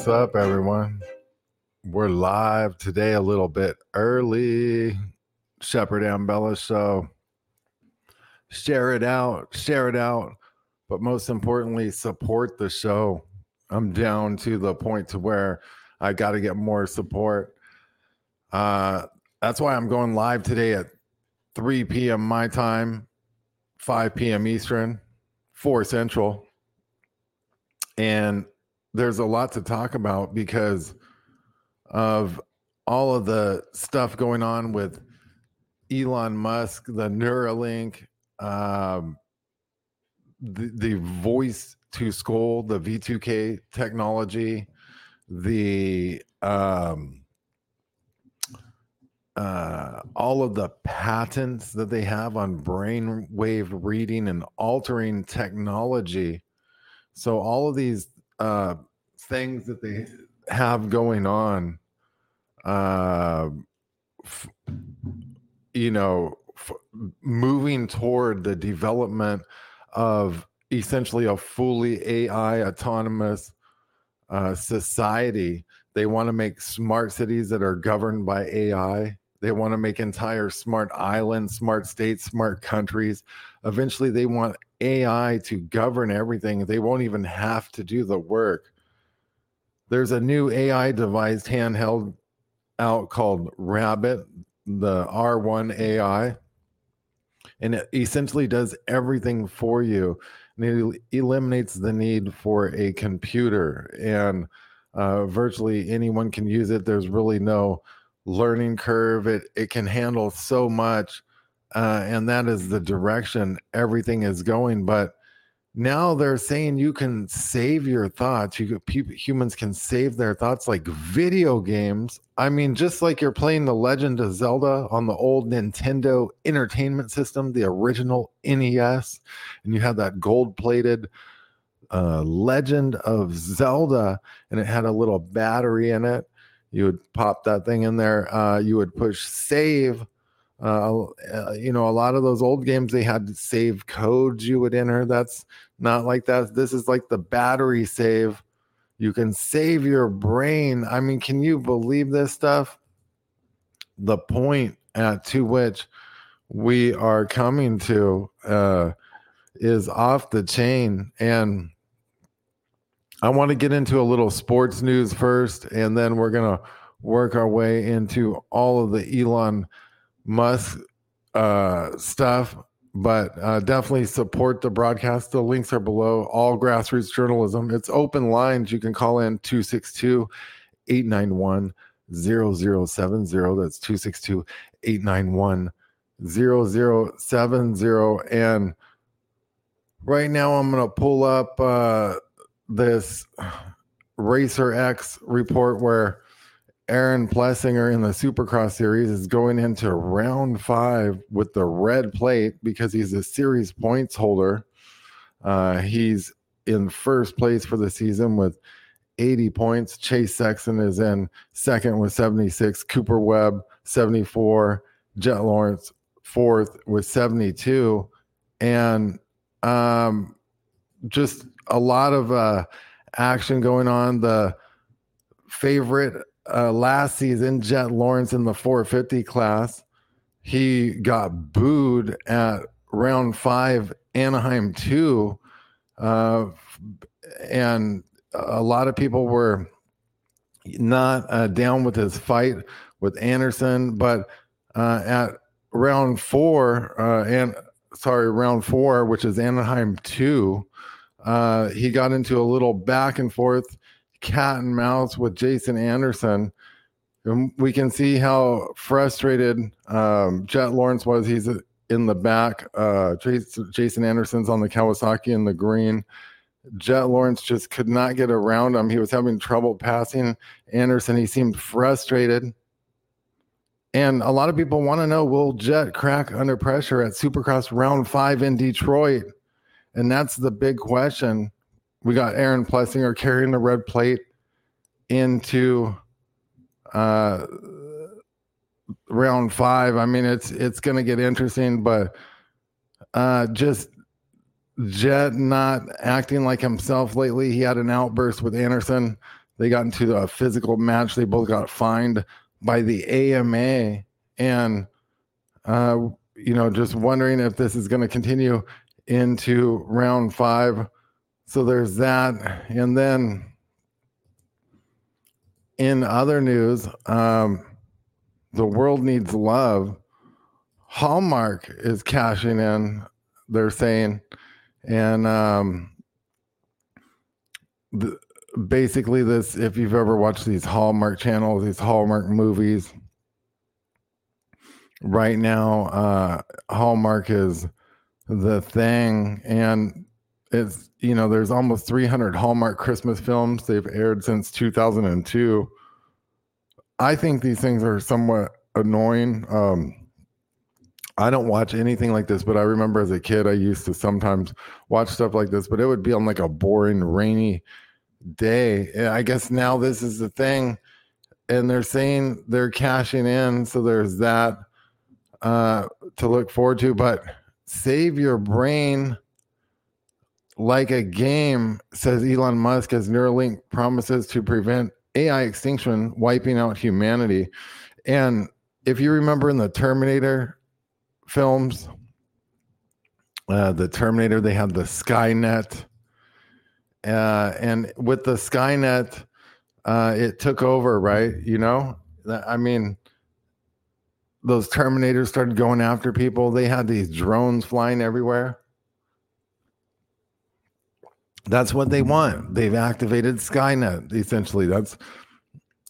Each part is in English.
What's up, everyone? We're live today a little bit early. Shepard Ambellas show. Share it out, share it out, but most importantly, support the show. I'm down to the point to where I got to get more support. Uh, that's why I'm going live today at 3 p.m. my time, 5 p.m. Eastern, 4 Central. And there's a lot to talk about because of all of the stuff going on with Elon Musk, the Neuralink, um, the, the voice to skull, the V2K technology, the um, uh, all of the patents that they have on brainwave reading and altering technology. So all of these uh, things that they have going on, uh, f- you know, f- moving toward the development of essentially a fully AI autonomous uh, society. They want to make smart cities that are governed by AI. They want to make entire smart islands, smart states, smart countries. Eventually, they want AI to govern everything. They won't even have to do the work. There's a new AI device handheld out called Rabbit, the R1 AI, and it essentially does everything for you. And it eliminates the need for a computer, and uh, virtually anyone can use it. There's really no learning curve. It it can handle so much, uh, and that is the direction everything is going. But now they're saying you can save your thoughts. You humans can save their thoughts like video games. I mean, just like you're playing The Legend of Zelda on the old Nintendo Entertainment System, the original NES, and you have that gold-plated uh, Legend of Zelda, and it had a little battery in it you would pop that thing in there uh, you would push save uh, uh, you know a lot of those old games they had save codes you would enter. That's not like that. This is like the battery save. You can save your brain. I mean can you believe this stuff? The point at to which we are coming to uh, is off the chain. And I want to get into a little sports news first, and then we're going to work our way into all of the Elon Musk uh, stuff. But uh, definitely support the broadcast. The links are below. All grassroots journalism. It's open lines. You can call in 262 891 0070. That's 262 891 0070. And right now, I'm going to pull up. Uh, this Racer X report where Aaron Plessinger in the Supercross series is going into round five with the red plate because he's a series points holder. Uh, he's in first place for the season with 80 points. Chase Sexton is in second with 76. Cooper Webb, 74. Jett Lawrence, fourth with 72. And um, just a lot of uh, action going on. The favorite uh, last season, Jett Lawrence in the 450 class, he got booed at round five, Anaheim 2. Uh, and a lot of people were not uh, down with his fight with Anderson, but uh, at round four, uh, and sorry, round four, which is Anaheim 2, uh, he got into a little back and forth cat and mouse with Jason Anderson. And we can see how frustrated um, Jett Lawrence was. He's in the back. Uh, Jason Anderson's on the Kawasaki in the green. Jett Lawrence just could not get around him. He was having trouble passing Anderson. He seemed frustrated. And a lot of people want to know will Jett crack under pressure at Supercross round five in Detroit? And that's the big question. We got Aaron Plessinger carrying the red plate into uh, round five. I mean, it's it's going to get interesting, but uh, just Jett not acting like himself lately. He had an outburst with Anderson. They got into a physical match. They both got fined by the AMA. And, uh, you know, just wondering if this is going to continue into round five. So there's that. And then in other news, um, the world needs love. Hallmark is cashing in, they're saying. And um, the, basically, this if you've ever watched these Hallmark channels, these Hallmark movies, right now, uh, Hallmark is the thing. And it's, you know, there's almost 300 Hallmark Christmas films they've aired since 2002. I think these things are somewhat annoying. Um, I don't watch anything like this, but I remember as a kid, I used to sometimes watch stuff like this, but it would be on like a boring, rainy day. And I guess now this is the thing. And they're saying they're cashing in. So there's that uh, to look forward to. But save your brain like a game, says Elon Musk, as Neuralink promises to prevent AI extinction, wiping out humanity. And if you remember in the Terminator films, uh, the Terminator, they had the Skynet. Uh, and with the Skynet, uh, it took over, right? You know, I mean, those Terminators started going after people. They had these drones flying everywhere. That's what they want. They've activated Skynet. Essentially, that's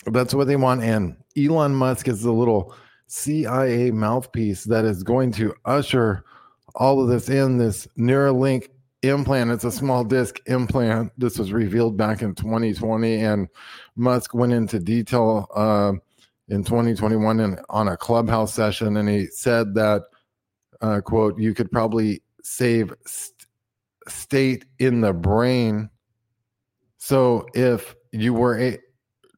that's what they want. And Elon Musk is the little CIA mouthpiece that is going to usher all of this in. This Neuralink implant. It's a small disc implant. This was revealed back in 2020, and Musk went into detail uh, in 2021 in, on a clubhouse session, and he said that, uh, "quote You could probably save state in the brain. So if you were a,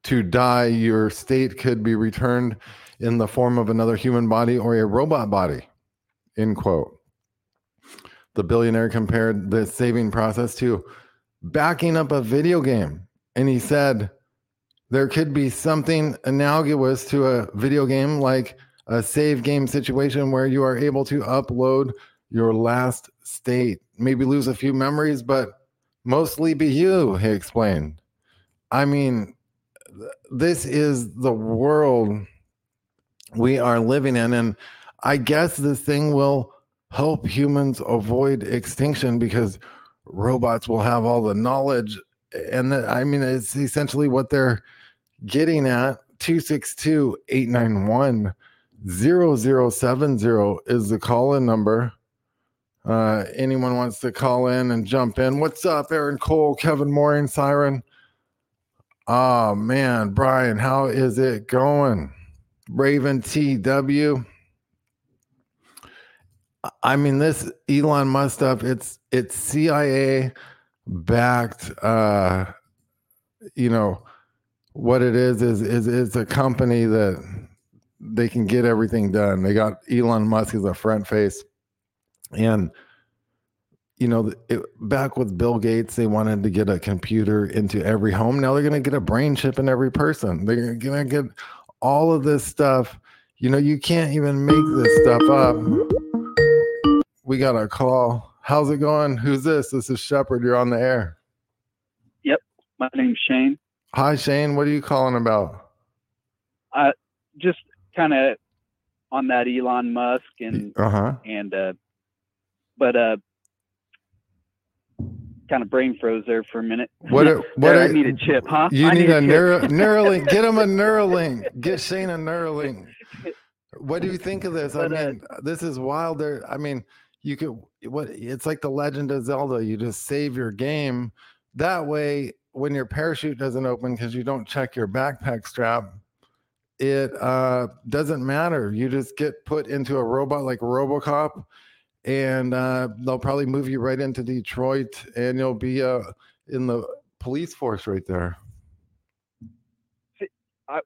to die, your state could be returned in the form of another human body or a robot body." End quote. The billionaire compared the saving process to backing up a video game, and he said there could be something analogous to a video game like a save game situation where you are able to upload your last state, maybe lose a few memories, but mostly be you, he explained. I mean, this is the world we are living in. And I guess this thing will help humans avoid extinction because robots will have all the knowledge. And the, I mean, it's essentially what they're getting at 262 891 0070 is the call in number. Uh, anyone wants to call in and jump in. What's up, Aaron Cole, Kevin Mooring, Siren? Oh man, Brian, how is it going? Raven TW. I mean, this Elon Musk stuff, it's it's CIA backed uh you know what it is is is it's a company that they can get everything done. They got Elon Musk as a front face, and you know, it, back with Bill Gates, they wanted to get a computer into every home. Now they're going to get a brain chip in every person. They're going to get all of this stuff. You know, you can't even make this stuff up. We got a call. How's it going? Who's this? This is Shepard. You're on the air. Yep. My name's Shane. Hi, Shane. What are you calling about? Uh, just kind of on that Elon Musk and uh-huh. and uh, but uh, kind of brain froze there for a minute. What? A, what? I need a chip, huh? You I need, need a, a neuro, Neuralink. Get him a Neuralink. Get Shane a Neuralink. What do you think of this? I But, uh, mean, this is wild. There. I mean, you could. What? It's like the Legend of Zelda. You just save your game. That way, when your parachute doesn't open because you don't check your backpack strap, it uh, doesn't matter. You just get put into a robot like RoboCop, and uh, they'll probably move you right into Detroit, and you'll be uh, in the police force right there. I,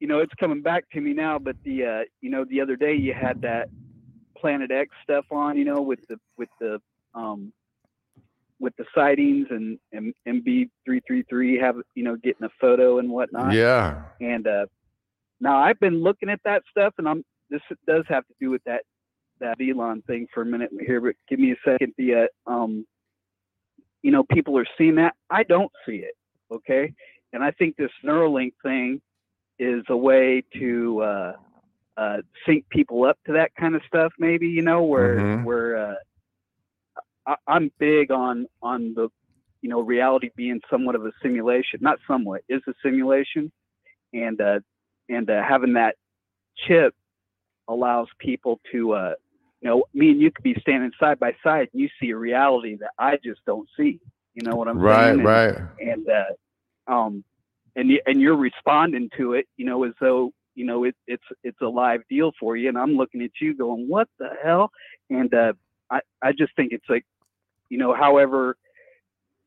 you know, it's coming back to me now. But the uh, you know, the other day you had that Planet X stuff on, you know, with the with the um with the sightings and, and MB333 have you know getting a photo and whatnot. Yeah. And uh, now I've been looking at that stuff, and I'm this does have to do with that that Elon thing for a minute here, but give me a second. The uh, um, you know, people are seeing that. I don't see it. Okay, and I think this Neuralink thing is a way to uh, uh, sync people up to that kind of stuff. Maybe you know where Mhm. where uh, I, I'm big on on the you know reality being somewhat of a simulation. Not somewhat is a simulation, and uh, and uh, having that chip allows people to uh, you know me and you could be standing side by side and you see a reality that I just don't see. You know what I'm Right, saying? And- right. and uh, um, and and you're responding to it, you know, as though you know it, it's it's a live deal for you. And I'm looking at you, going, "What the hell?" And uh, I I just think it's like, you know, however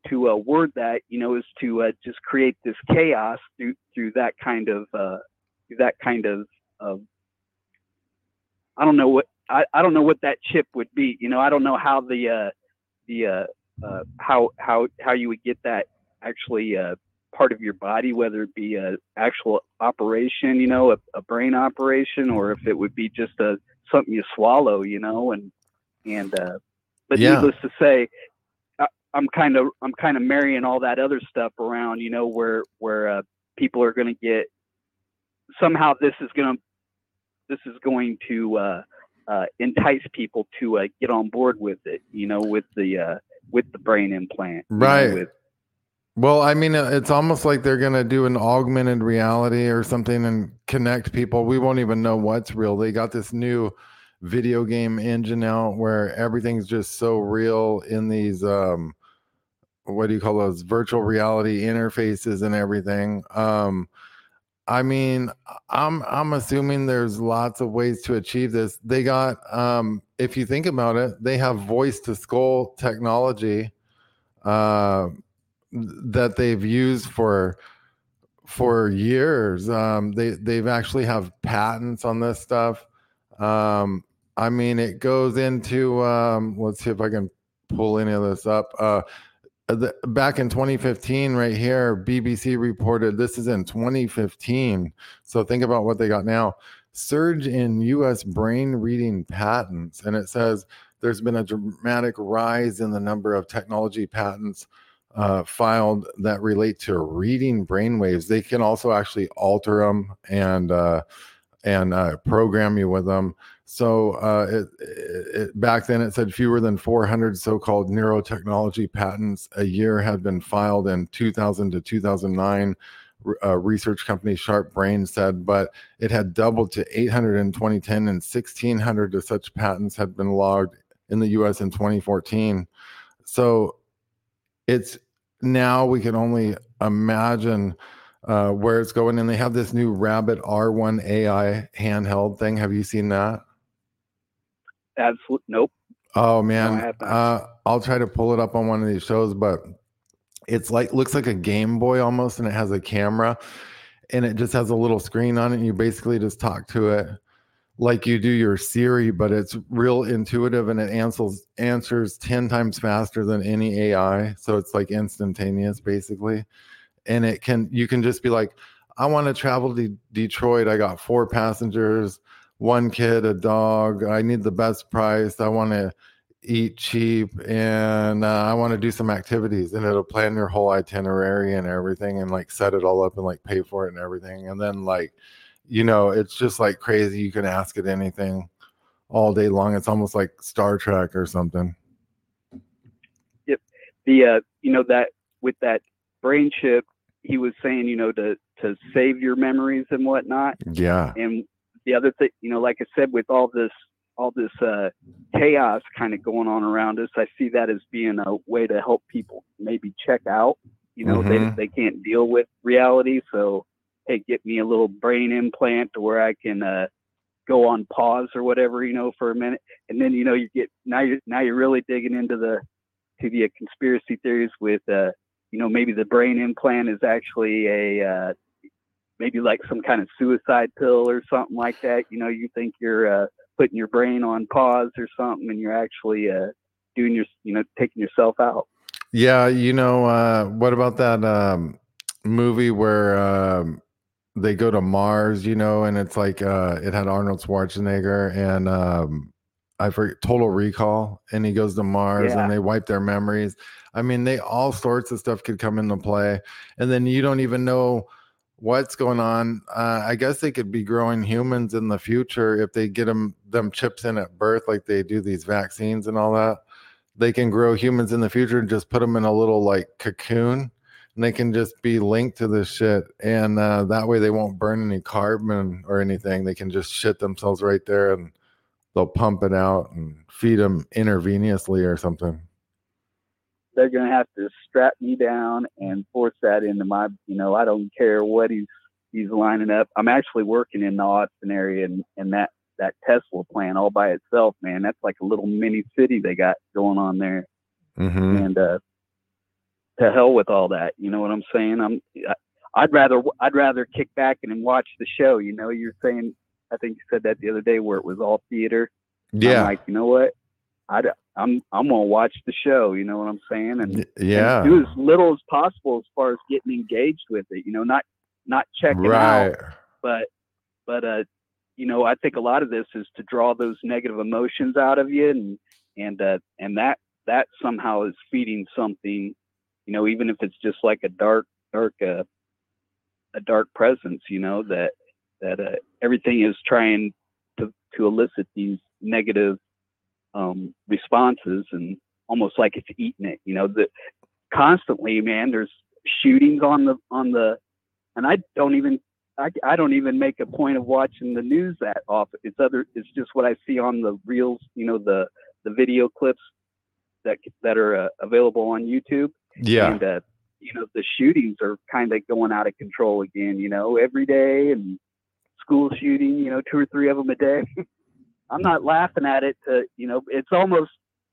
to uh, word that, you know, is to uh, just create this chaos through through that kind of uh, through that kind of of I don't know what I, I don't know what that chip would be. You know, I don't know how the uh, the uh, uh, how how how you would get that actually uh, part of your body, whether it be a actual operation, you know, a, a brain operation, or if it would be just a something you swallow, you know, and and uh, but Yeah. needless to say, I, I'm kind of I'm kind of marrying all that other stuff around, you know, where where uh, people are going to get somehow this is going to this is going to uh, uh, entice people to uh, get on board with it, you know, with the uh, with the brain implant, you know, Right. with- Well, I mean, uh, it's almost like they're going to do an augmented reality or something and connect people. We won't even know what's real. They got this new video game engine out where everything's just so real in these um what do you call those virtual reality interfaces and everything. Um I mean, I'm I'm assuming there's lots of ways to achieve this. They got um if you think about it, they have voice to skull technology. Uh that they've used for for years. Um, they they've actually have patents on this stuff. Um, I mean, it goes into. Um, let's see if I can pull any of this up. Uh, the, back in 2015, right here, BBC reported this is in 2015. So think about what they got now. Surge in U.S. brain reading patents, and it says there's been a dramatic rise in the number of technology patents uh, filed that relate to reading brainwaves. They can also actually alter them and uh, and uh, program you with them. So uh, it, it, back then it said fewer than 400 so-called neurotechnology patents a year had been filed in 2000 to 2009. Uh, research company Sharp Brain said, but it had doubled to 800 in 2010 and 1600 of such patents had been logged in the U.S. in 2014. So it's now we can only imagine uh, where it's going. And they have this new Rabbit R1 AI handheld thing. Have you seen that? Absolute nope. Oh man, uh, I'll try to pull it up on one of these shows, but it's like looks like a Game Boy almost, and it has a camera, and it just has a little screen on it, and you basically just talk to it like you do your Siri, but it's real intuitive and it answers answers ten times faster than any AI, so it's like instantaneous basically, and it can you can just be like, I want to travel to Detroit. I got four passengers one kid, a dog. I need the best price. I want to eat cheap and uh, I want to do some activities. And it'll plan your whole itinerary and everything and like set it all up and like pay for it and everything. And then, like, you know, it's just like crazy. You can ask it anything all day long. It's almost like Star Trek or something. Yep. The uh, you know that with that brain chip, he was saying, you know, to to save your memories and whatnot. Yeah. And the other thing, you know, like I said, with all this all this uh, chaos kind of going on around us, I see that as being a way to help people maybe check out. You know, Mhm. they they can't deal with reality, so hey, get me a little brain implant to where I can uh, go on pause or whatever, you know, for a minute, and then you know you get now you're now you're really digging into the to the conspiracy theories with uh, you know maybe the brain implant is actually a uh, maybe like some kind of suicide pill or something like that. You know, you think you're uh, putting your brain on pause or something, and you're actually uh, doing your, you know, taking yourself out. Yeah, you know, uh, what about that um, movie where um, they go to Mars? You know, and it's like uh, it had Arnold Schwarzenegger and um, I forget Total Recall, and he goes to Mars Yeah. and they wipe their memories. I mean, they all sorts of stuff could come into play, and then you don't even know what's going on. Uh, I guess they could be growing humans in the future if they get them them chips in at birth, like they do these vaccines and all that. They can grow humans in the future and just put them in a little like cocoon, and they can just be linked to this shit, and uh, that way they won't burn any carbon or anything. They can just shit themselves right there and they'll pump it out and feed them intravenously or something. They're gonna have to strap me down and force that into my. You know, I don't care what he's he's lining up. I'm actually working in the Austin area, and, and that that Tesla plant all by itself, man. That's like a little mini city they got going on there. Mm-hmm. and uh to hell with all that you know what i'm saying i'm I- i'd rather i'd rather kick back and watch the show you know you're saying i think you said that the other day where it was all theater I'm Yeah, like you know what i i'm i'm gonna watch the show you know what i'm saying? And, Y- and yeah, do as little as possible as far as getting engaged with it you know not not checking right. out but but uh you know i think a lot of this is to draw those negative emotions out of you and and uh and that that somehow is feeding something you know even if it's just like a dark dark uh a dark presence you know that that uh, everything is trying to to elicit these negative um responses and almost like it's eating it you know that constantly man there's shootings on the on the and i don't even I, I don't even make a point of watching the news that often. It's other. It's just what I see on the reels. You know the the video clips that that are uh, available on YouTube. Yeah, And uh, you know the shootings are kind of going out of control again. You know every day and school shooting. You know two or three of them a day. I'm not laughing at it. To you know it's almost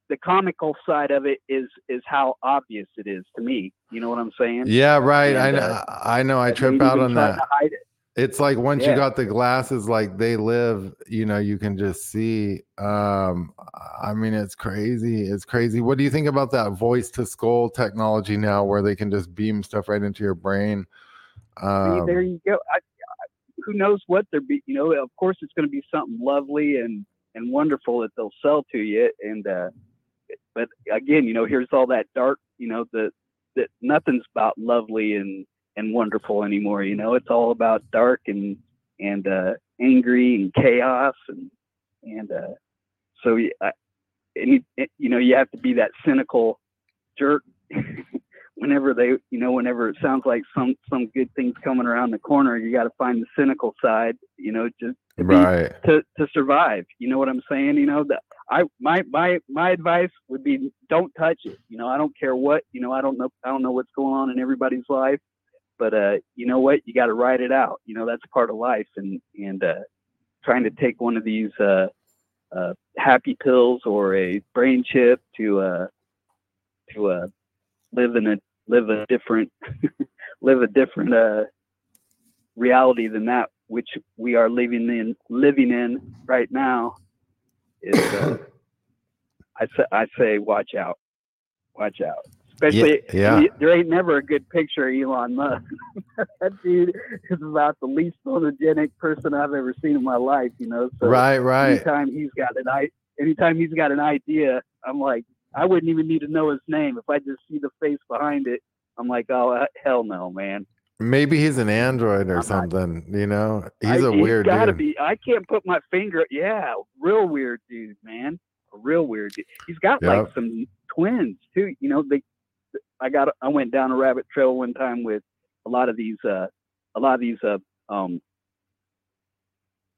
the comical side of it is is how obvious it is to me. You know what I'm saying? yeah, right. I know. uh, I know. I trip out on that. it. It's like once you got the glasses, like they live. You know, you can just see. Um, I mean, it's crazy. It's crazy. What do you think about that voice to skull technology now, where they can just beam stuff right into your brain? See, Um, there you go. I, who knows what they're be? You know, of course, it's going to be something lovely and and wonderful that they'll sell to you. And uh, but again, you know, here's all that dark. You know, the that nothing's about lovely and and wonderful anymore. You know, it's all about dark and and uh, angry and chaos and and uh, so I, and you, you know you have to be that cynical jerk whenever they you know whenever it sounds like some some good things coming around the corner you got to find the cynical side you know just to be, right. to to survive. You know what i'm saying? You know that i my my my advice would be don't touch it. You know i don't care what you know i don't know i don't know what's going on in everybody's life but uh you know what? You got to ride it out. You know that's part of life and and uh trying to take one of these uh uh happy pills or a brain chip to uh to uh live in a live a different live a different uh reality than that which we are living in living in right now is uh, I say I say watch out watch out especially yeah. y- there ain't never a good picture of Elon Musk that dude is about the least photogenic person I've ever seen in my life you know so right. Right. anytime he's got an i anytime he's got an idea i'm like i wouldn't even need to know his name. If i just see the face behind it i'm like oh uh, hell no man. Maybe he's an android or I'm not- something. You know, he's I- a weird gotta dude. be i can't put my finger yeah real weird dude man. A real weird dude. He's got like some twins too you know? They i got i went down a rabbit trail one time with a lot of these uh a lot of these uh um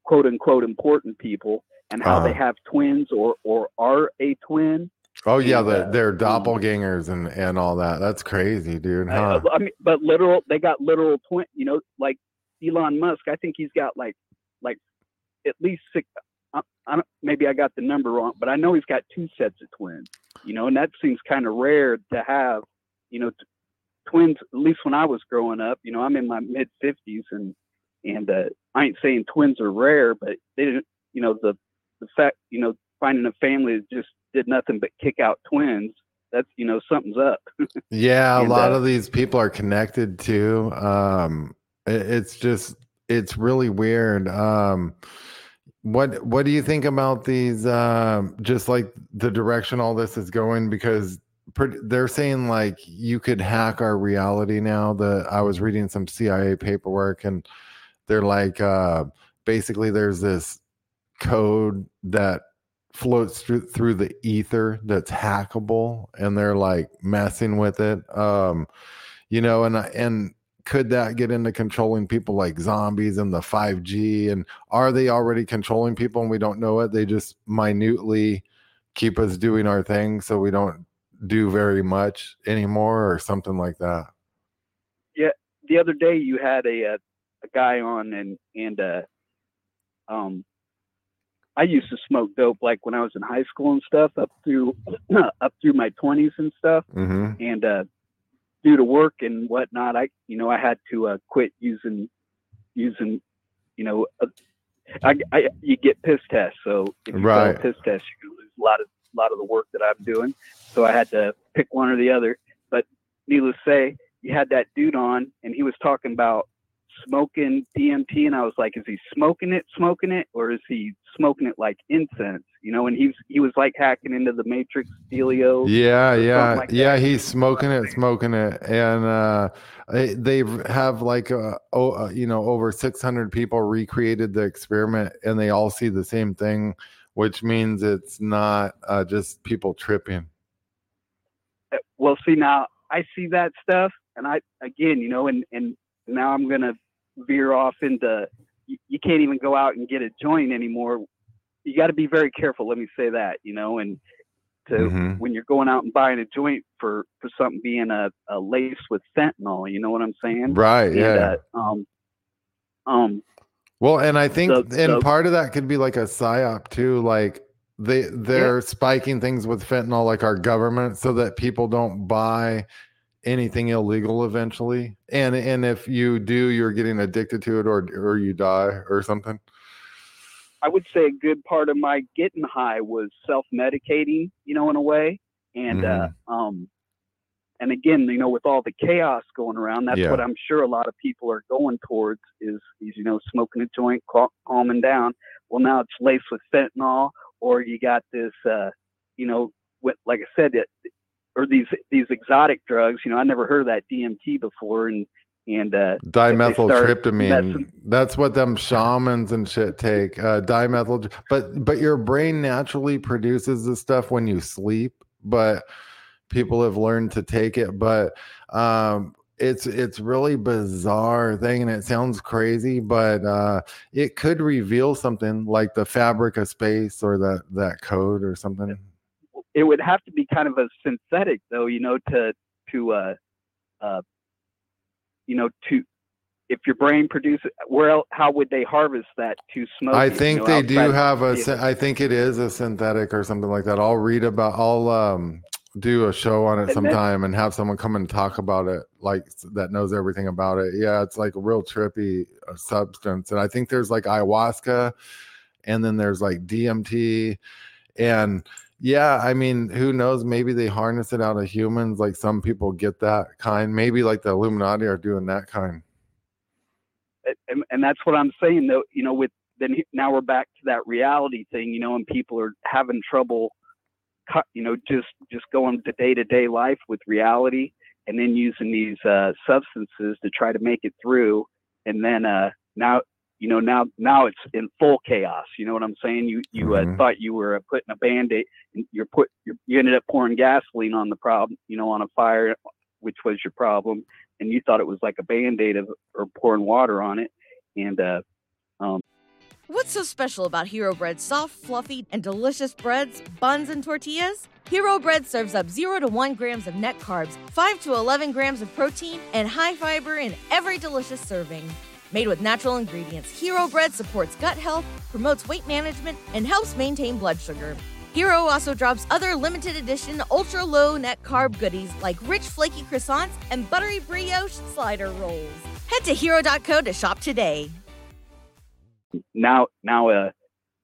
quote unquote important people and how they Uh-huh. have twins or or are a twin Oh yeah, the, uh, they're doppelgangers and and all that. That's crazy, dude. I- I, mean, but literal, they got literal twin. You know, like Elon Musk. I think he's got like, like at least six. I, I don't. Maybe I got the number wrong, but I know he's got two sets of twins. You know, and that seems kind of rare to have. You know, t- twins. At least when I was growing up. You know, I'm in my mid fifties, and and uh, I ain't saying twins are rare, but they didn't. You know, the the fact. You know, finding a family that just did nothing but kick out twins that's you know something's up. yeah, a lot uh, of these people are connected too. Um, it- it's just it's really weird. Um, what what do you think about these? Um, just like the direction all this is going, because they're saying like you could hack our reality now. The I was reading some CIA paperwork, and they're like uh, basically there's this code that floats through through the ether that's hackable and they're like messing with it um you know and and could that get into controlling people like zombies and the 5G and are they already controlling people and we don't know it they just minutely keep us doing our thing so we don't do very much anymore or something like that Yeah. the other day you had a a, a guy on and and uh um I used to smoke dope like when I was in high school and stuff up through up through my 20s and stuff. Hmm and uh due to work and whatnot I you know I had to uh quit using using you know uh, I, I you get piss tests. So if you fail a Right. piss test you lose a lot of lot of the work that I'm doing. So I had to pick one or the other. But needless to say you had that dude on and he was talking about smoking DMT and I was like, is he smoking it, smoking it, or is he smoking it like incense? You know, and he's he was like hacking into the matrix dealio. Yeah, yeah, like yeah. He's smoking it, smoking it, and uh, they have like uh, oh, uh, you know, over six hundred people recreated the experiment, and they all see the same thing, which means it's not uh, just people tripping. Well, see now I see that stuff, and I again, you know, and and now I'm gonna veer off into you, you can't even go out and get a joint anymore. You got to be very careful. Let me say that, you know, and to Mhm. when you're going out and buying a joint for for something being a, a lace with fentanyl. You know what I'm saying? Right? And, Yeah. uh, um, um, Well, and I think, The- and the- part of that could be like a psyop too. Like they they're spiking things with fentanyl, like our government, so that people don't buy anything illegal eventually. And and if you do, you're getting addicted to it, or or you die or something. I would say a good part of my getting high was self medicating, you know, in a way. And uh, um, and again, you know, with all the chaos going around, that's Yeah. what I'm sure a lot of people are going towards is, is you know, smoking a joint, cal- calming down. Well, now it's laced with fentanyl, or you got this, uh, you know, what, like I said, it, or these these exotic drugs. You know, I never heard of that DMT before, and and uh, dimethyltryptamine. That's what them shamans and shit take. Uh, dimethyl, but but your brain naturally produces this stuff when you sleep. But people have learned to take it. But um, it's it's really bizarre thing, and it sounds crazy, but uh, it could reveal something like the fabric of space or that that code or something. It would have to be kind of a synthetic though you know to to uh uh you know to if your brain produces where else how would they harvest that to smoke I it, you think know, they do have a. I think it is a synthetic or something like that. I'll read about. I'll um do a show on it sometime and have someone come and talk about it, like that knows everything about it. Yeah, it's like a real trippy uh, substance, and I think there's like ayahuasca, and then there's like DMT, and yeah, I mean, who knows? Maybe they harness it out of humans. Like some people get that kind. Maybe like the Illuminati are doing that kind. and, and that's what i'm saying though you know with then now we're back to that reality thing you know and people are having trouble you know just just going to day-to-day life with reality and then using these uh substances to try to make it through and then uh now you know now now it's in full chaos you know what i'm saying you you uh, Mhm. thought you were uh, putting a band-aid and you're put you're, you ended up pouring gasoline on the problem you know on a fire which was your problem and you thought it was like a band-aid of or pouring water on it and uh um What's so special about Hero Bread's soft, fluffy, and delicious breads, buns, and tortillas? Hero Bread serves up 0 to 1 grams of net carbs, 5 to 11 grams of protein, and high fiber in every delicious serving. Made with natural ingredients, Hero Bread supports gut health, promotes weight management, and helps maintain blood sugar. Hero also drops other limited edition ultra low net carb goodies like rich flaky croissants and buttery brioche slider rolls. Head to hero.co to shop today. now now uh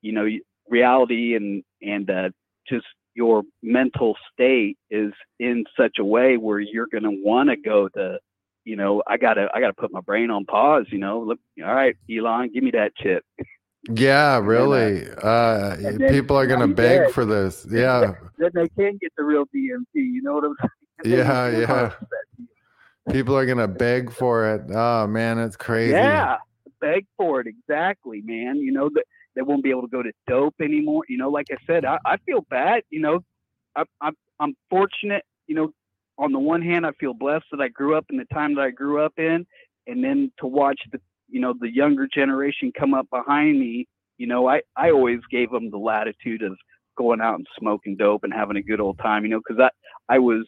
you know reality and and uh just your mental state is in such a way where you're going to want to go to you know i gotta i gotta put my brain on pause you know look all right elon give me that chip Yeah, really. Uh, and then people are gonna beg dead. for this. Yeah, then they can get the real dmt you know what i'm saying Yeah, yeah. people are gonna beg for it. Oh man, it's crazy. Yeah, beg for it exactly, man. You know that they won't be able to go to dope anymore. You know, like I said, I, I feel bad. You know, I, I'm I'm fortunate. You know, on the one hand, I feel blessed that I grew up in the time that I grew up in, and then to watch the you know the younger generation come up behind me. You know, I I always gave them the latitude of going out and smoking dope and having a good old time. You know, because I I was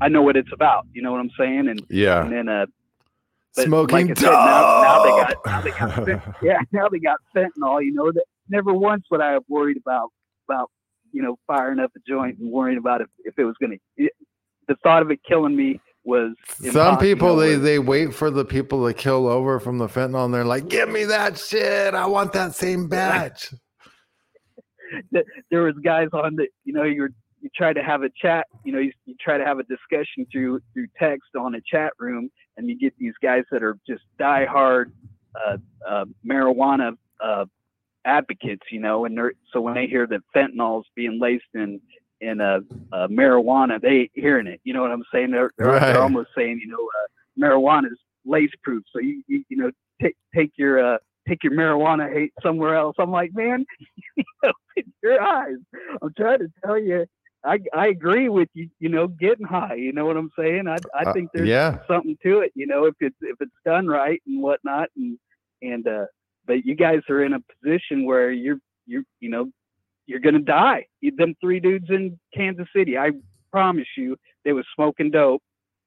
I know what it's about. You know what I'm saying? And Yeah. and then uh Smoking like said, now, now they got dope. now they got fent- yeah now they got fentanyl. You know that never once would I have worried about about you know firing up a joint and worrying about if, if it was going to. The thought of it killing me was Some people they they wait for the people to kill over from the fentanyl and they're like, "Give me that shit! I want that same batch." there was guys on the you know you're you try to have a chat you know you, you try to have a discussion through through text on a chat room and you get these guys that are just diehard uh, uh, marijuana uh, advocates you know and they're so when they hear that fentanyl is being laced in in uh, uh, marijuana they ain't hearing it you know what i'm saying they're they're, Right. they're almost saying you know uh, marijuana is lace proof so you you, you know take take your uh take your marijuana hate somewhere else i'm like man open your eyes. I'm trying to tell you. I I agree with you. You know, getting high. You know what I'm saying? I I Uh, think there's yeah. something to it. You know, if it's if it's done right and whatnot, and and uh, but you guys are in a position where you're you're, you know you're gonna die. Them three dudes in Kansas City. I promise you, they was smoking dope.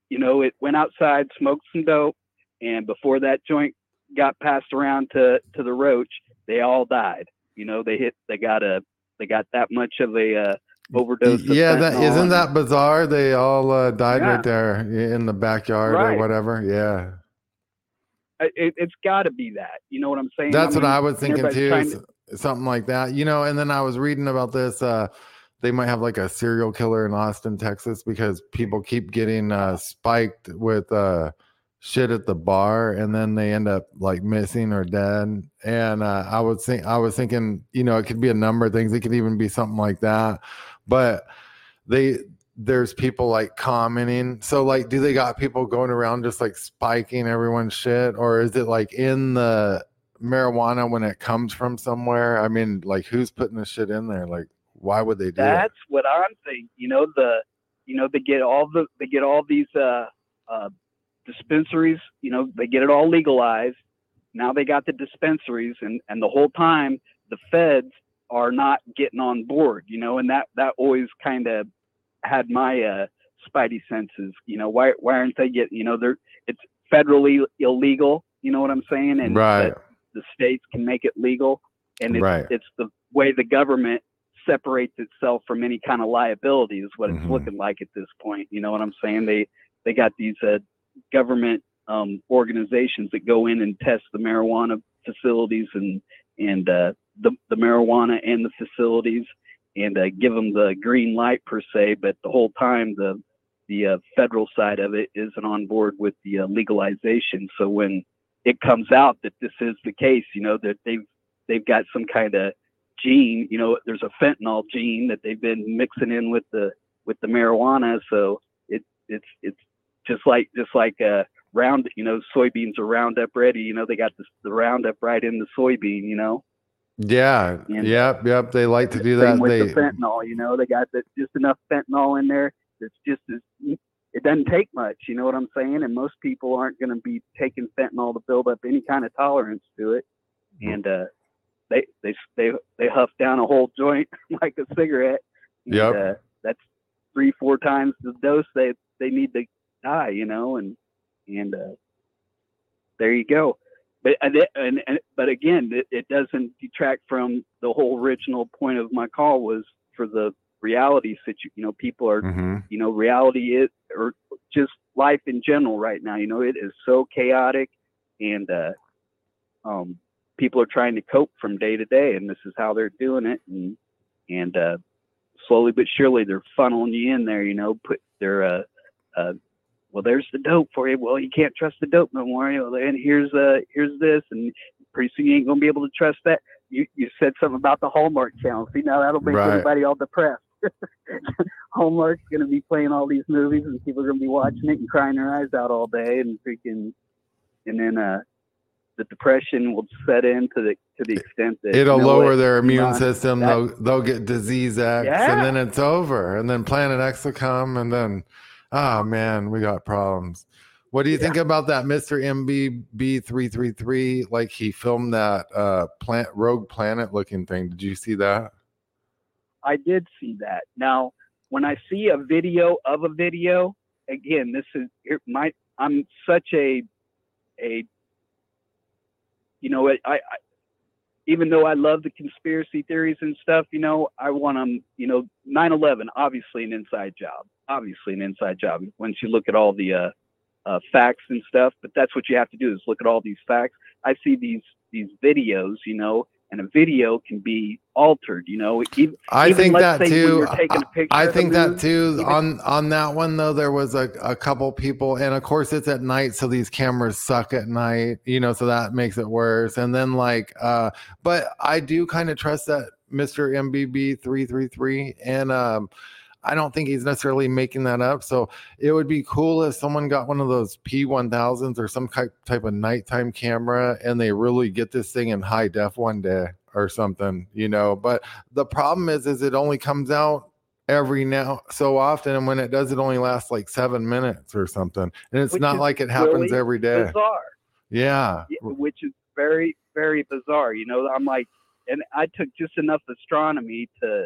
You know, it went outside, smoked some dope, and before that joint got passed around to to the roach, they all died. You know, they hit, they got a, they got that much of a uh, overdose. Of Yeah, that isn't that bizarre? They all uh, died Yeah. right there in the backyard or whatever. Yeah, It, it's got to be that. You know what I'm saying? that's what mean, I was thinking too. is Something like that, you know. And then I was reading about this. Uh, they might have like a serial killer in Austin, Texas, because people keep getting uh, spiked with uh, shit at the bar, and then they end up like missing or dead. And uh, I was think I was thinking, you know, it could be a number of things. It could even be something like that, but they there's people like commenting. So like, do they got people going around just like spiking everyone's shit, or is it like in the marijuana when it comes from somewhere? I mean, like who's putting the shit in there? Like, why would they do that? That's what I'm thinking. You know the, you know they get all the they get all these uh, uh, dispensaries. You know they get it all legalized. Now they got the dispensaries, and and the whole time the feds are not getting on board. You know, and that that always kind of had my uh, spidey senses. You know, why why aren't they getting? You know, they're it's federally illegal. You know what I'm saying? And right, the states can make it legal, and it's, Right. it's the way the government separates itself from any kind of liability is what Mhm. it's looking like at this point. You know what I'm saying? They they got these uh, government um, organizations that go in and test the marijuana facilities and and uh, the the marijuana and the facilities and uh, give them the green light per se. But the whole time the the uh, federal side of it isn't on board with the uh, legalization. So when it comes out that this is the case, you know that they've they've got some kind of gene, you know, there's a fentanyl gene that they've been mixing in with the with the marijuana. So it it's it's just like just like a round you know soybeans are roundup ready you know they got this, the roundup right in the soybean you know yeah, And- yep, yep. They like to do that. with They the fentanyl you know they got the, just enough fentanyl in there that's just as it doesn't take much you know what i'm saying? And most people aren't going to be taking fentanyl to build up any kind of tolerance to it. Mm. and uh they they they they huff down a whole joint like a cigarette. Yeah, uh, that's three four times the dose they they need to die you know? And and uh there you go. But and, and, and but again it, it doesn't detract from the whole original point of my call was for the reality situ you know people are Mhm. you know reality is or just life in general right now you know it is so chaotic and uh um people are trying to cope from day to day and this is how they're doing it and and uh slowly but surely they're funneling you in there. You know, put their uh, uh, well, there's the dope for you. Well, you can't trust the dope no more. You know, and here's uh, here's this, and pretty soon you ain't gonna be able to trust that. You you said something about the Hallmark Channel. See, now that'll make Right. everybody all depressed. Hallmark's gonna be playing all these movies, and people are gonna be watching it and crying their eyes out all day, and freaking, and then uh, the depression will set in to the to the extent that It'll you know lower what, their immune system. that- they'll they'll get disease X, Yeah. and then it's over. And then Planet X will come, and then, oh man, we got problems. What do you think about that, Mister MBB three three three? Like he filmed that uh plant rogue planet looking thing. Did you see that? I did see that. Now, when I see a video of a video, again, this is here- my. I'm such a, a. You know, I, I, even though I love the conspiracy theories and stuff, you know, I want them. You know, 9/11, obviously an inside job. Obviously an inside job. Once you look at all the uh, uh, facts and stuff, but that's what you have to do is look at all these facts. I see these these videos, you know, and a video can be altered. You know, even, I think that too. you're taking a picture I think that too. even- on on that one though, there was a, a couple people, and of course it's at night, so these cameras suck at night, you know, so that makes it worse. And then like, uh, but I do kind of trust that Mister MBB three three three, and um, I don't think he's necessarily making that up. So it would be cool if someone got one of those P one thousands or some ki- type of nighttime camera, and they really get this thing in high def one day or something, you know. But the problem is, is it only comes out every now so often, and when it does, it only lasts like seven minutes or something, and it's Which not like it happens really every day. bizarre, Yeah, y- which is very, very bizarre. You know, I'm like, and I took just enough astronomy to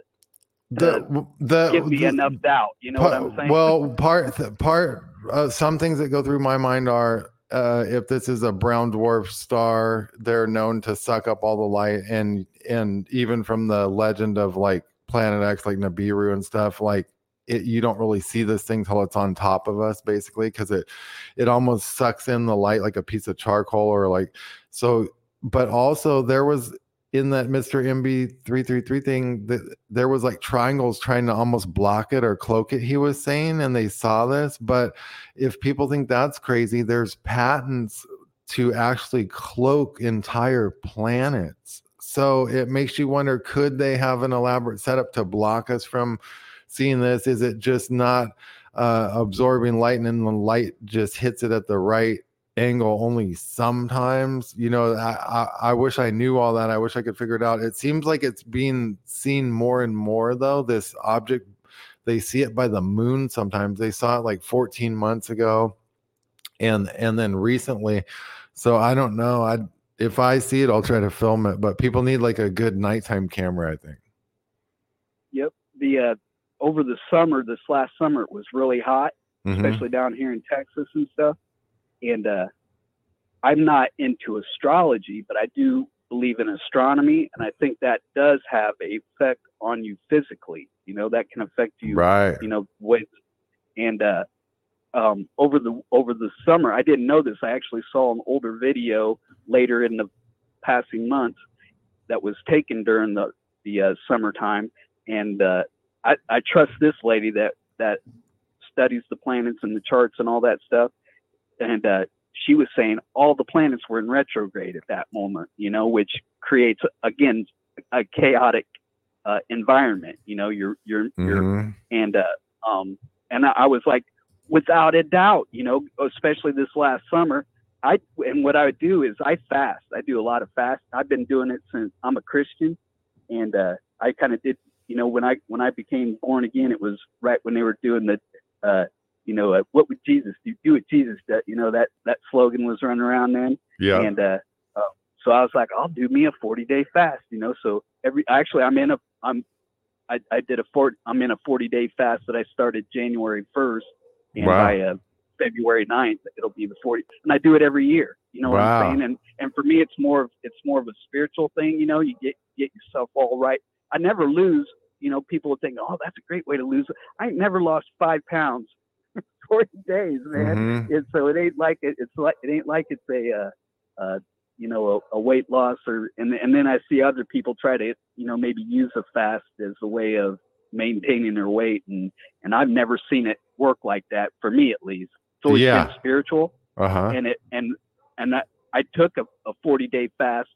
the the give me the- enough doubt. You know what I'm saying? Well, part th- part uh, some things that go through my mind are uh, if this is a brown dwarf star, they're known to suck up all the light, and and even from the legend of like Planet X, like Nibiru and stuff, like it, you don't really see this thing till it's on top of us, basically, because it it almost sucks in the light like a piece of charcoal or like so. But also there was in that Mr. MB333 thing that there was like triangles trying to almost block it or cloak it, he was saying, and they saw this. But if people think that's crazy, there's patents to actually cloak entire planets. So it makes you wonder could they have an elaborate setup to block us from seeing this? Is it just not uh, absorbing light and then the light just hits it at the right angle only sometimes you know I, I i wish i knew all that i wish i could figure it out it seems like it's being seen more and more though this object they see it by the moon sometimes they saw it like 14 months ago and and then recently so i don't know i if i see it i'll try to film it but people need like a good nighttime camera i think yep. The uh, over the summer, this last summer, it was really hot, Mhm. especially down here in Texas and stuff. And uh, I'm not into astrology, but I do believe in astronomy, and I think that does have a effect on you physically. You know, that can affect you right. you know ways and uh um over the over the summer i didn't know this i actually saw an older video later in the passing months that was taken during the the uh, summertime. And uh i i trust this lady that that studies the planets and the charts and all that stuff and uh she was saying all the planets were in retrograde at that moment you know which creates again a chaotic uh, environment you know you're you're you're Mhm. and uh, um, and I, I was like, without a doubt, you know, especially this last summer, I and what I would do is I fast. I do a lot of fast. I've been doing it since I'm a Christian, and uh, I kind of did, you know, when I when I became born again, it was right when they were doing the, uh, you know, uh, what would Jesus do? Do what Jesus does. You know that that slogan was running around then yeah and uh, uh, so I was like, I'll do me a 40 day fast, you know. So every actually, I'm in a I'm I, I did a four I'm in a 40 day fast that I started January 1st, and Wow. by uh, February 9th it'll be the 40, and I do it every year. You know what I'm saying? And and for me, it's more of it's more of a spiritual thing. You know, you get get yourself all right. I never lose. You know, people would think, oh, that's a great way to lose. I ain't never lost five pounds. 40 days, man Mhm. it, so it ain't like it, it's like it ain't like it's a uh, uh, you know a, a weight loss or and and then I see other people try to you know maybe use a fast as a way of maintaining their weight, and and I've never seen it work like that for me at least. It's always Yeah. been spiritual, Uh huh. and it and and I, I took a, a 40 day fast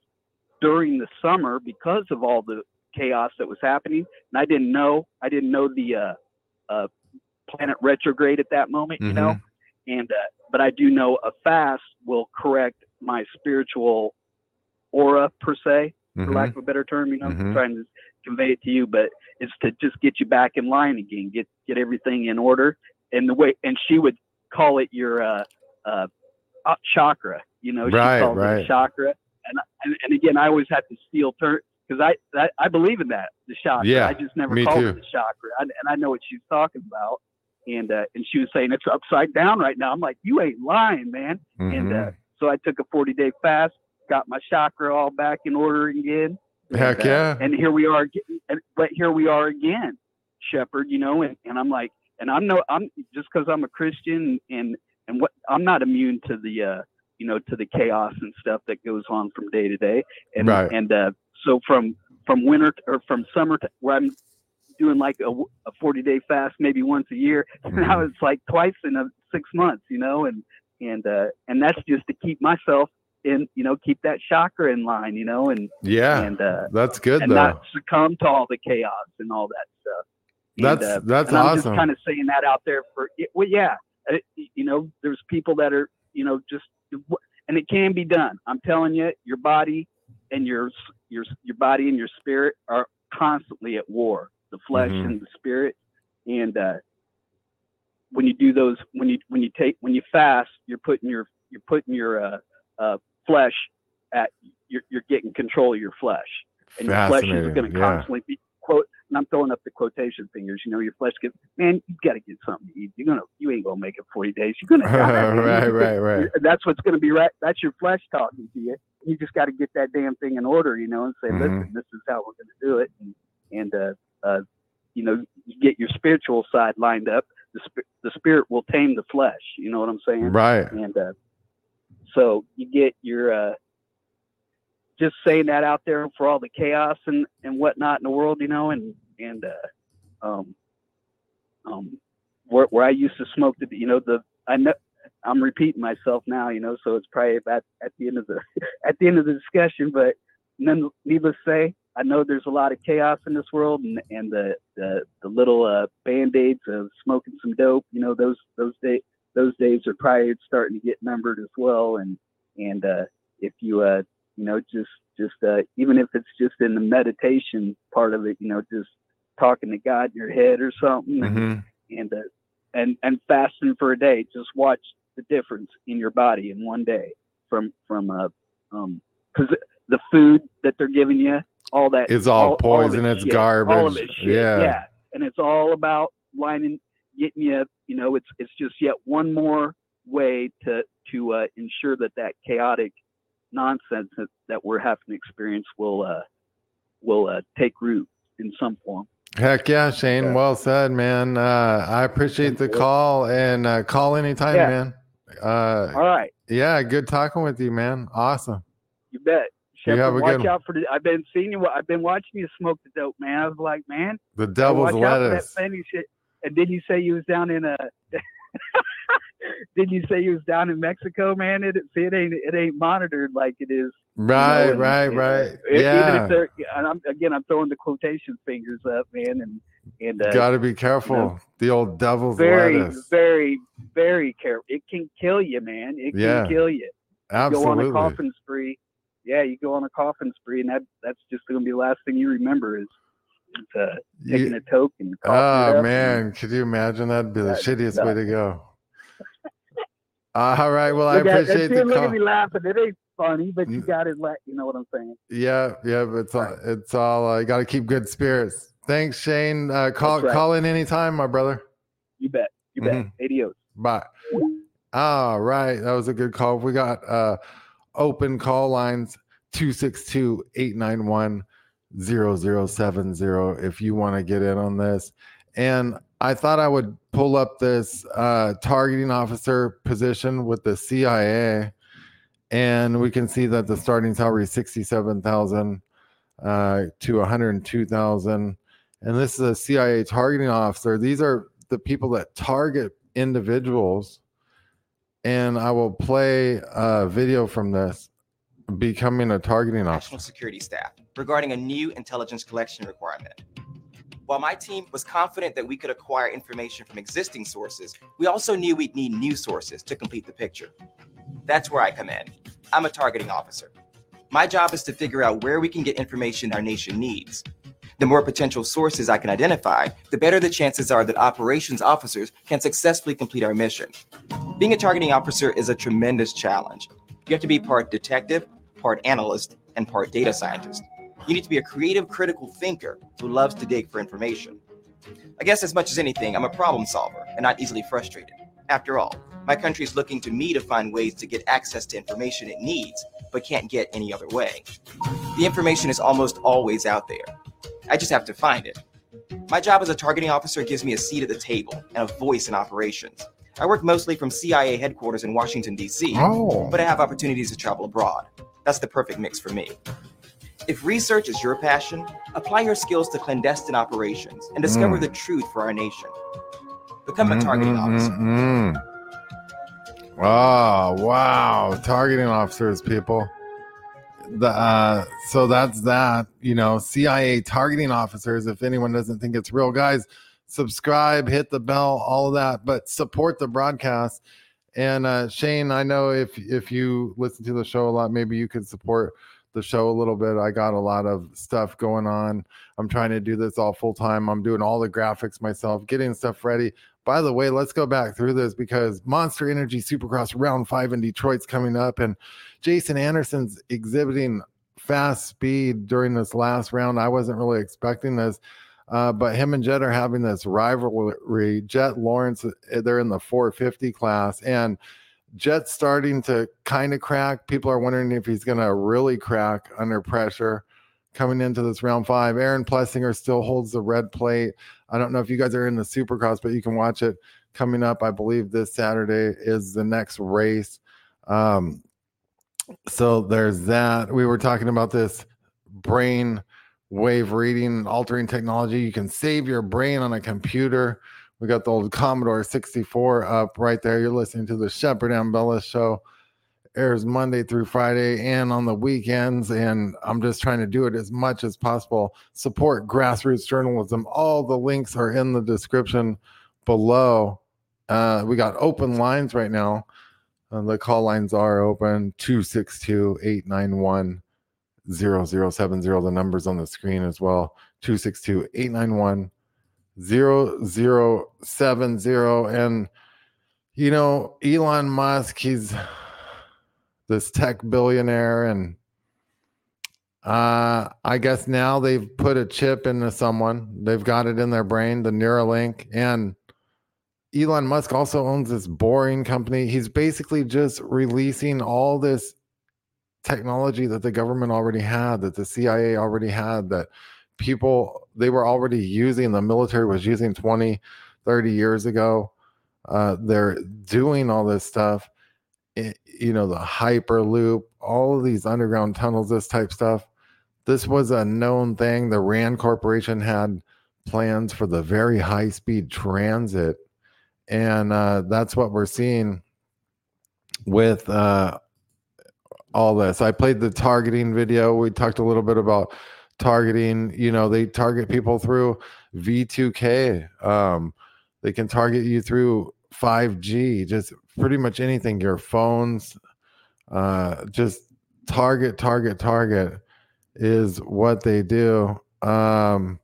during the summer because of all the chaos that was happening, and I didn't know I didn't know the uh, uh, planet retrograde at that moment, you know, and uh, but I do know a fast will correct my spiritual aura per se, for Mhm. lack of a better term. You know, Mhm. trying to convey it to you, but it's to just get you back in line again, get get everything in order, and the way. And she would call it your uh, uh, chakra. You know, she Right, calls it right. a chakra. And, and and again, I always have to steal turn because I, I I believe in that the chakra. Yeah, I just never called too. it the chakra, I, and I know what she's talking about. And uh, and she was saying it's upside down right now. I'm like, you ain't lying, man. And Mhm. uh, so I took a 40 day fast, got my chakra all back in order again. Heck And, uh, yeah. and here we are, again- and, but here we are again, Shepard. You know, and, and I'm like, and I'm no, I'm just because I'm a Christian and and what I'm not immune to the uh, you know, to the chaos and stuff that goes on from day to day. And Right. and uh, so from from winter t- or from summer to where I'm doing like a, a 40 day fast maybe once a year. Now Mhm. it's like twice in a six months, you know, and and uh, and that's just to keep myself in, you know, keep that chakra in line, you know, and Yeah. and uh, That's good and though. not succumb to all the chaos and all that stuff. And, That's uh, that's and I'm awesome. just kind of saying that out there for well, yeah, uh, you know, there's people that are, you know, just and it can be done. I'm telling you, your body and your your your body and your spirit are constantly at war. The flesh Mhm. and the spirit, and uh, when you do those, when you when you take when you fast, you're putting your you're putting your uh, uh, flesh at you're, you're getting control of your flesh and your flesh is going to Yeah. constantly be quote. And I'm throwing up the quotation fingers. You know, your flesh gets man. You got to get something to eat. You're gonna, you ain't gonna make it 40 days. You're gonna die. right, right, right. That's what's gonna be right. That's your flesh talking to you. You just got to get that damn thing in order, you know, and say, Mhm. listen, this is how we're gonna do it, and and uh, uh, you know, you get your spiritual side lined up. The sp- the spirit will tame the flesh. You know what I'm saying? Right. and uh, so you get your uh, just saying that out there for all the chaos and and whatnot in the world, you know, and and uh, um, um, where where I used to smoke the, you know, the I know I'm repeating myself now, you know, so it's probably about at the end of the at the end of the discussion, but none, needless to say, I know there's a lot of chaos in this world, and and the the, the little uh, band aids of smoking some dope, you know, those those days those days are probably starting to get numbered as well. And and uh, if you uh, you know just just uh, even if it's just in the meditation part of it, you know, just talking to God in your head or something, and Mhm. and, uh, and and fasting for a day, just watch the difference in your body in one day from from uh um because the food that they're giving you, all that It's all all poison, it it's shit, All of garbage. it shit. Yeah. yeah. And it's all about lining, getting you. You know, it's it's just yet one more way to to uh, ensure that that chaotic nonsense that, that we're having to experience will uh, will uh, take root in some form. Heck yeah, Shane. Yeah. Well said, man. Uh, I appreciate the call and uh, call anytime, Yeah. man. Uh, All right, yeah, good talking with you, man. Awesome. you bet. You Shepard, watch out for the. I've been seeing you. I've been watching you smoke the dope, man. I was like, man, The devil's that lettuce. Shit. And did you say you was down in a? Did you say you was down in Mexico, man? It see it ain't it ain't monitored like it is. you know, Right, and- right, uh, right. e- Even Yeah. if and I'm again I'm throwing the quotation fingers up, man, and and uh, Got to be careful. the old devil's very lettuce. very very careful. It can kill you, man. It can Yeah. kill you. You go on a Absolutely. coffin spree. Yeah, you go on a coffin spree, and that that's just going to be the last thing you remember is, uh, taking You- a toke and Oh up and- man, could you imagine? That'd be the That- shittiest way to go. all right. Well, I Look at- appreciate see, the Look call. at me laughing. It ain't funny, but you got to let you know what I'm saying. Yeah, yeah, but it's all, it's all uh, you got to keep good spirits. Thanks, Shane. Uh, call right. call in anytime, my brother. You bet. You bet. Mhm. Adios. Bye. All right, that was a good call. We got uh, open call lines 262-891-0070 if you want to get in on this. And I thought I would pull up this uh, targeting officer position with the CIA, and we can see that the starting salary is 67,000 uh, to 102,000 and this is a CIA targeting officer. These are the people that target individuals. And I will play a video from this becoming a targeting officer. National Security Staff regarding a new intelligence collection requirement. While my team was confident that we could acquire information from existing sources, we also knew we'd need new sources to complete the picture. That's where I come in. I'm a targeting officer. My job is to figure out where we can get information our nation needs. The more potential sources I can identify, the better the chances are that operations officers can successfully complete our mission. Being a targeting officer is a tremendous challenge. You have to be part detective, part analyst, and part data scientist. You need to be a creative, critical thinker who loves to dig for information. I guess, as much as anything, I'm a problem solver and not easily frustrated. After all, my country is looking to me to find ways to get access to information it needs, but can't get any other way. The information is almost always out there. I just have to find it. My job as a targeting officer gives me a seat at the table and a voice in operations. I work mostly from CIA headquarters in Washington, D.C., Oh. but I have opportunities to travel abroad. That's the perfect mix for me. If research is your passion, apply your skills to clandestine operations and discover Mm. the truth for our nation. Become a targeting Mm, mm, officer. mm, mm. Oh, wow. Targeting officers, people. The uh so that's that, you know, CIA targeting officers if anyone doesn't think it's real. Guys, subscribe, hit the bell, all of that, but support the broadcast. And uh Shane, I know if if you listen to the show a lot, maybe you could support the show a little bit. I got a lot of stuff going on. I'm trying to do this all full time. I'm doing all the graphics myself, getting stuff ready. By the way, let's go back through this because Monster Energy Supercross round five in Detroit's coming up, and Jason Anderson's exhibiting fast speed during this last round. I wasn't really expecting this, uh, but him and Jett are having this rivalry. Jett Lawrence, uh, they're in the 450 class, and Jett's starting to kind of crack. People are wondering if he's going to really crack under pressure coming into this round five. Aaron Plessinger still holds the red plate. I don't know if you guys are in the supercross, but you can watch it coming up. I believe this Saturday is the next race. Um, so there's that. We were talking about this brain wave reading, altering technology. You can save your brain on a computer. We got the old Commodore 64 up right there. You're listening to the Shepard Ambellas show. Airs Monday through Friday and on the weekends. And I'm just trying to do it as much as possible. Support grassroots journalism. All the links are in the description below. Uh, we got open lines right now. Uh, the call lines are open 262 891 0070. The numbers on the screen as well 262 891 0070. And, you know, Elon Musk, he's this tech billionaire. And uh, I guess now they've put a chip into someone, they've got it in their brain, the Neuralink. And Elon Musk also owns this boring company. He's basically just releasing all this technology that the government already had, that the CIA already had, that people they were already using, the military was using 20, 30 years ago. Uh, they're doing all this stuff, i- you know, the Hyperloop, all of these underground tunnels, this type stuff. This was a known thing. The RAND Corporation had plans for the very high speed transit and uh, that's what we're seeing with uh, all this. I played the targeting video. We talked a little bit about targeting. You know, they target people through V2K. Um, they can target you through 5G. Just pretty much anything. Your phones. Uh, just target, target, target is what they do. Um,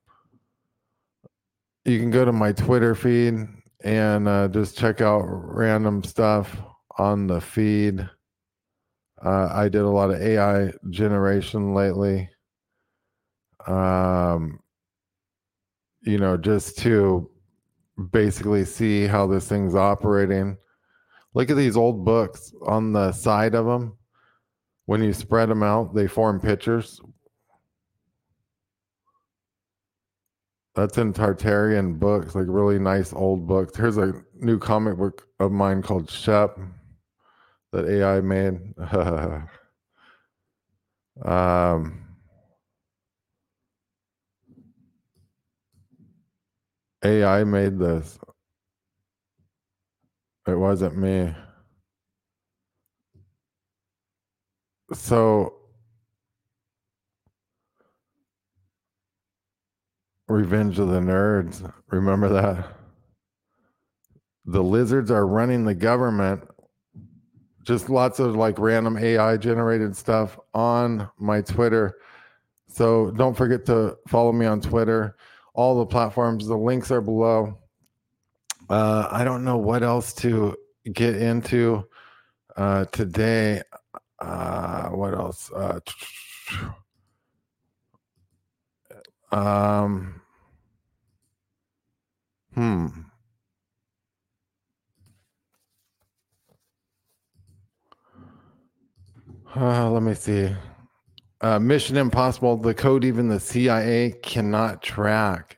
you can go to my Twitter feed and uh, just check out random stuff on the feed. Uh, I did a lot of AI generation lately. Um, you know, just to basically see how this thing's operating. Look at these old books on the side of them. When you spread them out, they form pictures. That's in Tartarian books, like really nice old books. Here's a new comic book of mine called Shep that AI made. um, AI made this. It wasn't me. So Revenge of the Nerds. Remember that? The lizards are running the government. Just lots of like random AI generated stuff on my Twitter. So don't forget to follow me on Twitter, all the platforms. The links are below. Uh, I don't know what else to get into uh, today. Uh, what else? Uh, um, hmm. Uh, let me see. Uh, Mission Impossible, the code even the CIA cannot track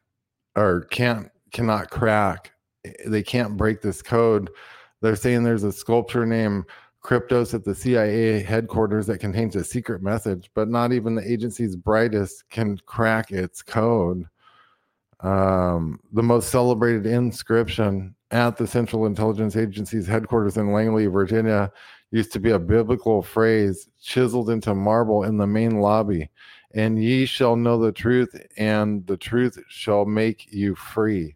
or can't cannot crack. They can't break this code. They're saying there's a sculpture named Kryptos at the CIA headquarters that contains a secret message, but not even the agency's brightest can crack its code. Um, the most celebrated inscription at the Central Intelligence Agency's headquarters in Langley, Virginia, used to be a biblical phrase chiseled into marble in the main lobby. And ye shall know the truth, and the truth shall make you free.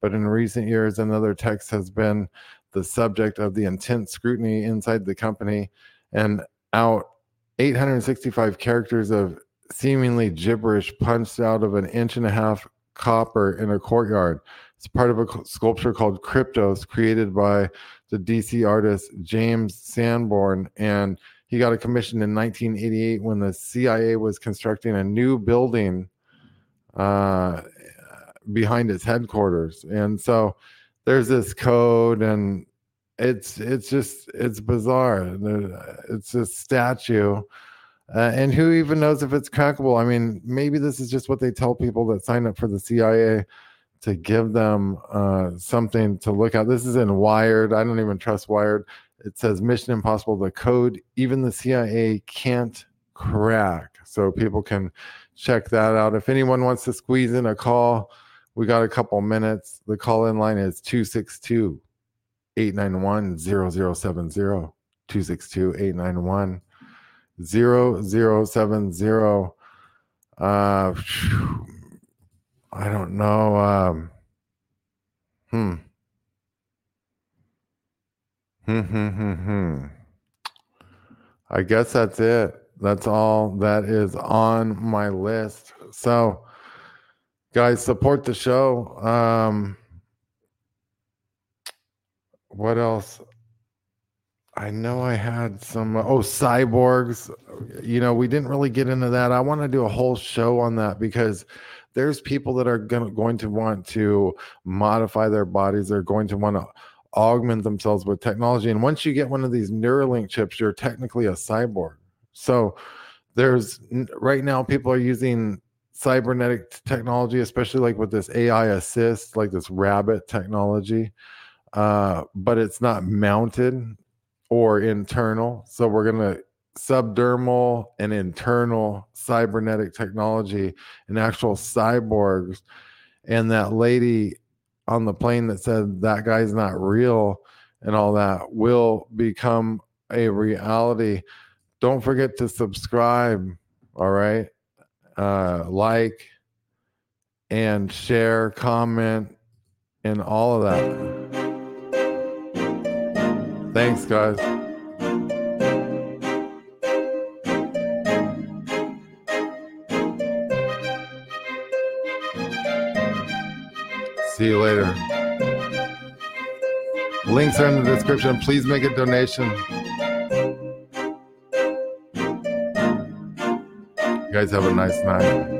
But in recent years, another text has been the subject of the intense scrutiny inside the company and out 865 characters of seemingly gibberish punched out of an inch and a half copper in a courtyard. It's part of a sculpture called Kryptos, created by the DC artist James Sanborn. And he got a commission in 1988 when the CIA was constructing a new building uh, behind its headquarters. And so there's this code and it's it's just it's bizarre it's a statue uh, and who even knows if it's crackable i mean maybe this is just what they tell people that sign up for the cia to give them uh, something to look at this is in wired i don't even trust wired it says mission impossible the code even the cia can't crack so people can check that out if anyone wants to squeeze in a call we got a couple minutes. The call in line is 262 891 0070. 262 891 0070. Uh, I don't know. Um, hmm. Hmm, hmm, hmm, hmm. I guess that's it. That's all that is on my list. So, guys support the show um what else i know i had some oh cyborgs you know we didn't really get into that i want to do a whole show on that because there's people that are gonna, going to want to modify their bodies they're going to want to augment themselves with technology and once you get one of these neuralink chips you're technically a cyborg so there's right now people are using cybernetic technology, especially like with this AI assist, like this rabbit technology, uh, but it's not mounted or internal. So we're going to subdermal and internal cybernetic technology and actual cyborgs. And that lady on the plane that said that guy's not real and all that will become a reality. Don't forget to subscribe. All right uh, like and share, comment, and all of that. Thanks, guys. See you later. Links are in the description. Please make a donation. You guys have a nice night.